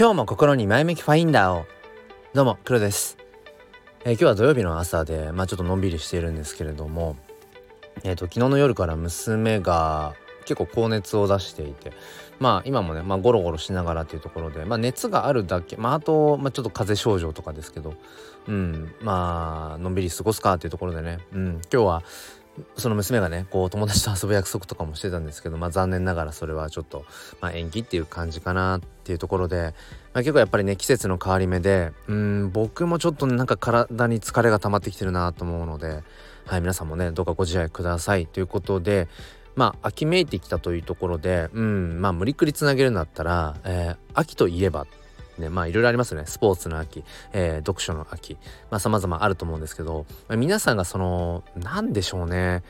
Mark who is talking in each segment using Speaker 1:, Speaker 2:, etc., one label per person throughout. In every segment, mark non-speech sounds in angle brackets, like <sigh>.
Speaker 1: 今日も心に前向きファインダーを。どうも黒です、えー、今日は土曜日の朝でまあちょっとのんびりしているんですけれどもえっ、ー、と昨日の夜から娘が結構高熱を出していてまあ今もね、まあ、ゴロゴロしながらっていうところで、まあ、熱があるだけまああと、まあ、ちょっと風邪症状とかですけどうんまあのんびり過ごすかっていうところでね、うん、今日はその娘がねこう友達と遊ぶ約束とかもしてたんですけどまあ残念ながらそれはちょっと、まあ、延期っていう感じかなっていうところで、まあ、結構やっぱりね季節の変わり目でうん僕もちょっとなんか体に疲れが溜まってきてるなと思うのではい皆さんもねどうかご自愛くださいということでまあ秋めいてきたというところでうんまあ無理くりつなげるんだったら、えー、秋といえばねまあいろいろありますよね。スポーツの秋、えー、読書の秋。まあ様々あると思うんですけど、まあ、皆さんがその何でしょうね、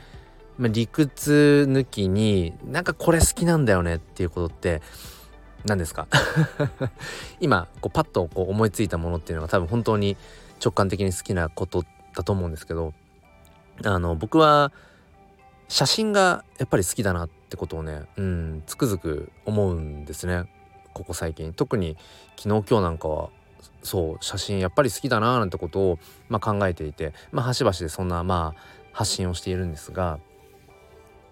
Speaker 1: まあ、理屈抜きになんかこれ好きなんだよねっていうことって何ですか？<laughs> 今こうパッとこう思いついたものっていうのが多分本当に直感的に好きなことだと思うんですけどあの僕は写真がやっぱり好きだなってことをねうんつくづく思うんですね。ここ最近。特に昨日今日なんかはそう写真やっぱり好きだななんてことを、まあ、考えていて、まあ、端々でそんなまあ発信をしているんですが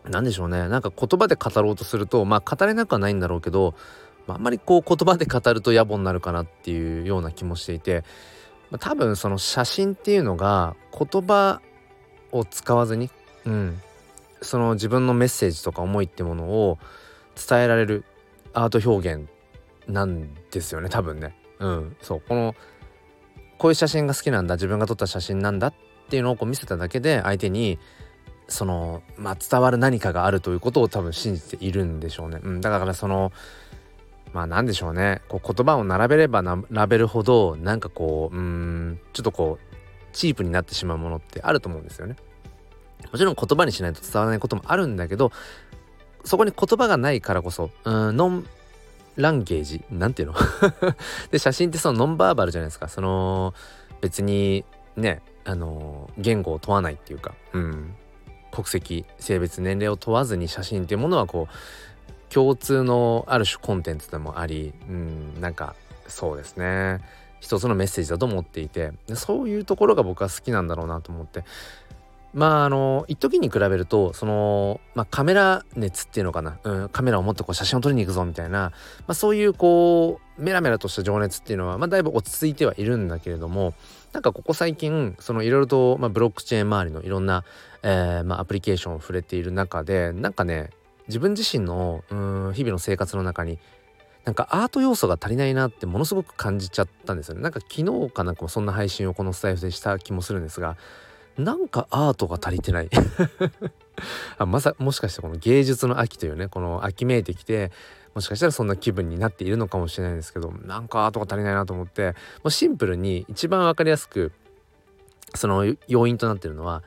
Speaker 1: 何でしょうね。なんか言葉で語ろうとするとまあ語れなくはないんだろうけど、まあ、あんまりこう言葉で語ると野暮になるかなっていうような気もしていて、まあ、多分その写真っていうのが言葉を使わずに、うん、その自分のメッセージとか思いってものを伝えられるアート表現なんですよね多分ね。うんそう。このこういう写真が好きなんだ自分が撮った写真なんだっていうのをこう見せただけで相手にそのまあ伝わる何かがあるということを多分信じているんでしょうね、うん、だからそのまあ何でしょうね。こう言葉を並べれば並べるほどなんかこううんちょっとこうチープになってしまうものってあると思うんですよね。もちろん言葉にしないと伝わらないこともあるんだけどそこに言葉がないからこそうんノンランゲージ？なんていうの？<laughs> で写真ってそのノンバーバルじゃないですか。その別にねあの言語を問わないっていうか、うん、国籍性別年齢を問わずに写真っていうものはこう共通のある種コンテンツでもあり、うん、なんかそうですね。一つのメッセージだと思っていて。そういうところが僕は好きなんだろうなと思って。まああの一時に比べるとその、まあ、カメラ熱っていうのかな、うん、カメラを持ってこう写真を撮りに行くぞみたいな、まあ、そういうこうメラメラとした情熱っていうのは、まあ、だいぶ落ち着いてはいるんだけれどもなんかここ最近そのいろいろと、まあ、ブロックチェーン周りのいろんな、えーまあ、アプリケーションを触れている中でなんかね自分自身のうん日々の生活の中になんかアート要素が足りないなってものすごく感じちゃったんですよね。なんか昨日かなんかもそんな配信をこのスタイフでした気もするんですがなんかアートが足りてない。<laughs> あまさもしかしてこの芸術の秋というねこの秋めいてきてもしかしたらそんな気分になっているのかもしれないんですけどなんかアートが足りないなと思ってもうシンプルに一番分かりやすくその要因となってるのは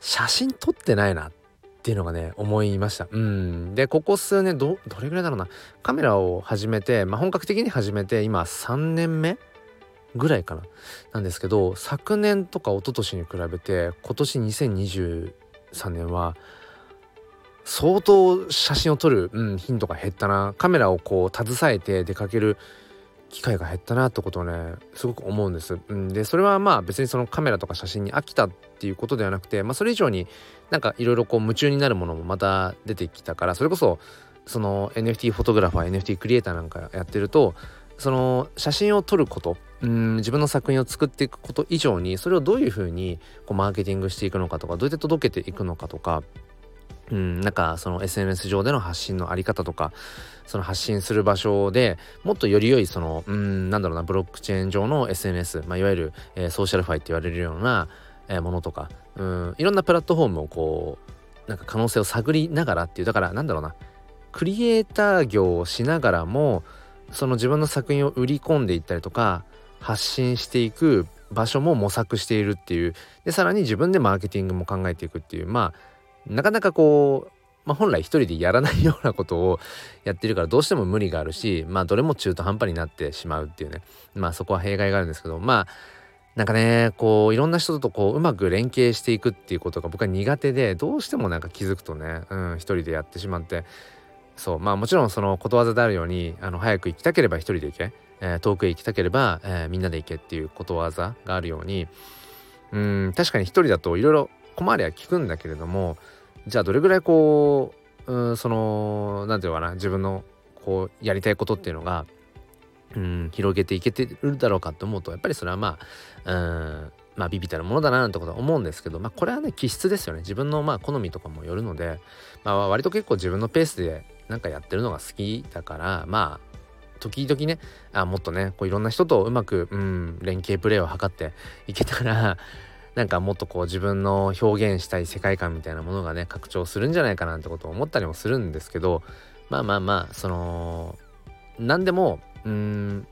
Speaker 1: 写真撮ってないなっていうのがね思いました。うん。でここ数年どどれぐらいだろうな。カメラを始めて、まあ、本格的に始めて今3年目ぐらいかななんですけど昨年とか一昨年に比べて今年2023年は相当写真を撮る、うん、頻度が減ったなカメラをこう携えて出かける機会が減ったなってことをねすごく思うんです。うん、でそれはまあ別にそのカメラとか写真に飽きたっていうことではなくて、まあ、それ以上になんかいろいろ夢中になるものもまた出てきたからそれこそその NFT フォトグラファー NFT クリエイターなんかやってるとその写真を撮ることうん自分の作品を作っていくこと以上にそれをどういうふうにこうマーケティングしていくのかとかどうやって届けていくのかとかうん、なんかその SNS 上での発信のあり方とかその発信する場所でもっとより良いそのうんなんだろうなブロックチェーン上の SNS、まあ、いわゆる、えー、 SocialFi って言われるような、えー、ものとかうんいろんなプラットフォームをこうなんか可能性を探りながらっていうだからなんだろうなクリエイター業をしながらもその自分の作品を売り込んでいったりとか発信していく場所も模索しているっていう。でさらに自分でマーケティングも考えていくっていう。まあなかなかこう、まあ、本来一人でやらないようなことをやってるからどうしても無理があるしまあどれも中途半端になってしまうっていうね。まあそこは弊害があるんですけどまあなんかねこういろんな人とこううまく連携していくっていうことが僕は苦手でどうしてもなんか気づくとね、うん、一人でやってしまって。そうまあもちろんそのことわざであるようにあの早く行きたければ一人で行け。えー、遠くへ行きたければ、えー、みんなで行けっていうことわざがあるように。うん確かに一人だといろいろ困りは聞くんだけれどもじゃあどれぐらいこううんその何て言うのかな自分のこうやりたいことっていうのがうん広げていけてるだろうかと思うとやっぱりそれはまあうんまあビビたるものだななんてことは思うんですけどまあこれはね気質ですよね。自分のまあ好みとかもよるのでまあ割と結構自分のペースでなんかやってるのが好きだからまあ時々ねあもっとねこういろんな人とうまく、うん、連携プレーを図っていけたら <laughs> なんかもっとこう自分の表現したい世界観みたいなものがね拡張するんじゃないかなってことを思ったりもするんですけどまあまあまあその何でもうん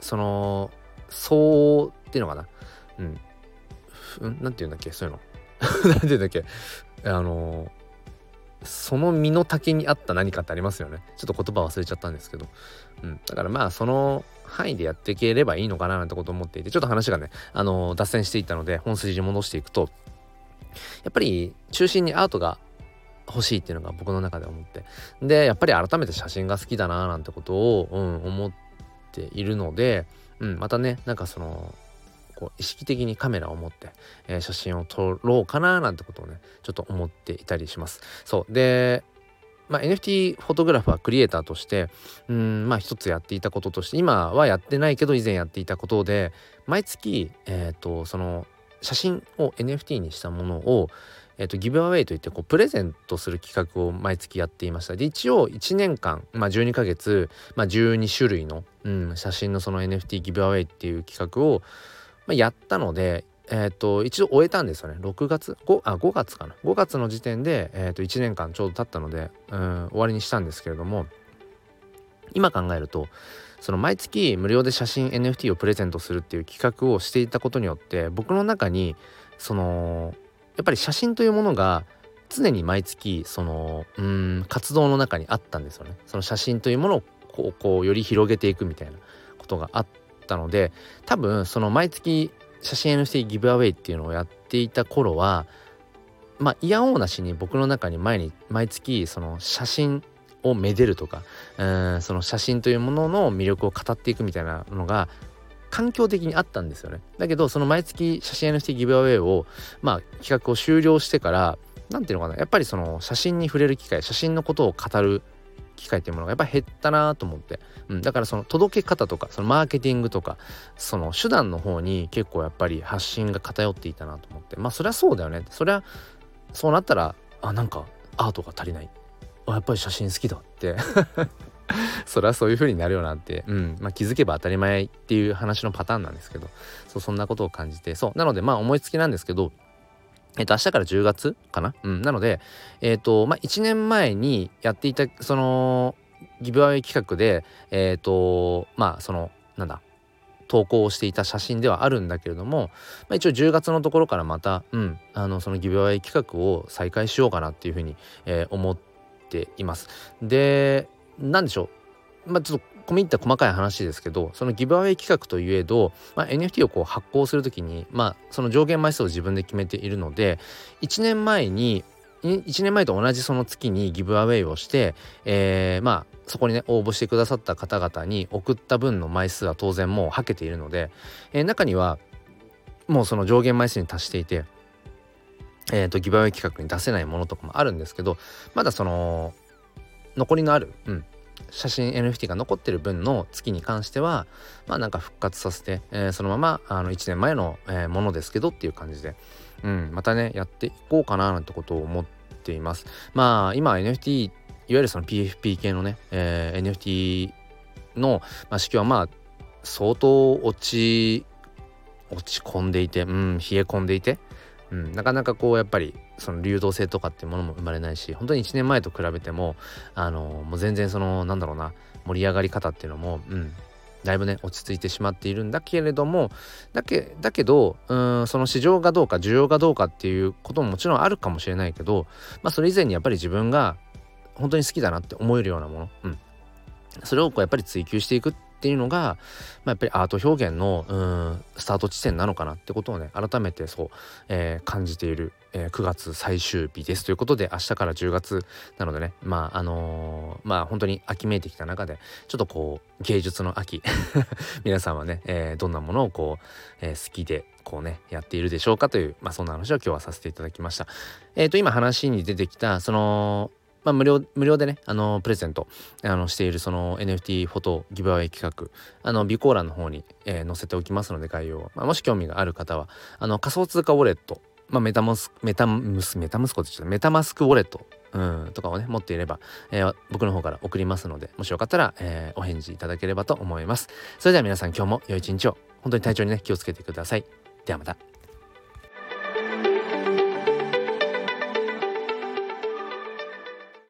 Speaker 1: そのそうっていうのかな。うん。何て言うんだっけそういうの。<laughs> 何て言うんだっけ。あのその身の丈に合った何かってありますよね。ちょっと言葉忘れちゃったんですけど、うん、だからまあその範囲でやっていければいいのかななんてことを思っていてちょっと話がねあの脱線していったので本筋に戻していくとやっぱり中心にアートが欲しいっていうのが僕の中で思ってでやっぱり改めて写真が好きだななんてことを、うん、思っているので、うん、またねなんかそのこう意識的にカメラを持って、えー、写真を撮ろうかななんてことをねちょっと思っていたりします。そうでまあ、NFT フォトグラファークリエイターとしてうんまあ一つやっていたこととして今はやってないけど以前やっていたことで毎月、えーと、その写真を NFT にしたものを、えーと、ギブアウェイといってこうプレゼントする企画を毎月やっていましたで一応1年間、まあ、12ヶ月、まあ、12種類の、うん、写真のその NFT ギブアウェイっていう企画をまあ、やったので、えー、と一度終えたんですよね6月 5, あ5月かな5月の時点で、えー、と1年間ちょうど経ったので、うん、終わりにしたんですけれども今考えるとその毎月無料で写真 NFT をプレゼントするっていう企画をしていたことによって僕の中にそのやっぱり写真というものが常に毎月そのうん活動の中にあったんですよね。その写真というものをこうこうより広げていくみたいなことがあっったので多分その毎月写真 NFT ギブアウェイっていうのをやっていた頃はまあ嫌おうなしに僕の中に前に毎月その写真をめでるとかうんその写真というものの魅力を語っていくみたいなのが環境的にあったんですよね。だけどその毎月写真 NFT ギブアウェイをまあ企画を終了してから何ていうのかなやっぱりその写真に触れる機会写真のことを語る機会っていうものがやっぱ減ったなと思って、うん、だからその届け方とかそのマーケティングとかその手段の方に結構やっぱり発信が偏っていたなと思って。まあそりゃそうだよね。そりゃそうなったらあなんかアートが足りない。あやっぱり写真好きだって。<laughs> そりゃそういう風になるよなって、うん。まあ、気づけば当たり前っていう話のパターンなんですけど。そうそんなことを感じて。そう。なのでまあ思いつきなんですけどえっと、明日から10月かな？うん。なので、えっと、まあ、1年前にやっていた、その、ギブアウェイ企画で、えっと、まあ、その、なんだ、投稿をしていた写真ではあるんだけれども、まあ、一応10月のところからまた、うん、あの、そのギブアウェイ企画を再開しようかなっていうふうに、えー、思っています。で、なんでしょう？まあ、ちょっと込み入った細かい話ですけどそのギブアウェイ企画といえど、まあ、NFT をこう発行する時に、まあ、その上限枚数を自分で決めているので1年前に1年前と同じその月にギブアウェイをして、えー、まあそこにね応募してくださった方々に送った分の枚数は当然もうはけているので、えー、中にはもうその上限枚数に達していて、えーと、ギブアウェイ企画に出せないものとかもあるんですけどまだその残りのある、うん、写真 NFT が残ってる分の月に関してはまあなんか復活させて、えー、そのままあの1年前の、えー、ものですけどっていう感じで、うん、またねやっていこうかななんてことを思っています。まあ今 NFT いわゆるその PFP 系のね、えー、NFT の、まあ、市況はまあ相当落ち落ち込んでいて、うん、冷え込んでいて、うん、なかなかこうやっぱりその流動性とかっていうものも生まれないし本当に1年前と比べてもあのもう全然そのなんだろうな盛り上がり方っていうのも、うん、だいぶね落ち着いてしまっているんだけれどもだけだけどうんその市場がどうか需要がどうかっていうことももちろんあるかもしれないけど、まあ、それ以前にやっぱり自分が本当に好きだなって思えるようなもの、うん、それをこうやっぱり追求していくっっていうのが、まあ、やっぱりアート表現のうんスタート地点なのかなってことをね改めてそう、えー、感じている、えー、9月最終日ですということで明日から10月なのでねまああのー、まあ本当に秋めいてきた中でちょっとこう芸術の秋 <laughs> 皆さんはね、えー、どんなものをこう、えー、好きでこうねやっているでしょうかという、まあ、そんな話を今日はさせていただきました。えっ、と今話に出てきたそのまあ、無料無料でねあのプレゼントあのしているその NFT フォトギブアウェイ企画あの備考欄の方に、えー、載せておきますので概要を、まあ、もし興味がある方はあの仮想通貨ウォレット、まあ、メタモスメタムスメタムスコって言ったメタマスクウォレットうん、とかをね持っていれば、えー、僕の方から送りますのでもしよかったら、えー、お返事いただければと思います。それでは皆さん今日も良い一日を。本当に体調にね気をつけてください。ではまた。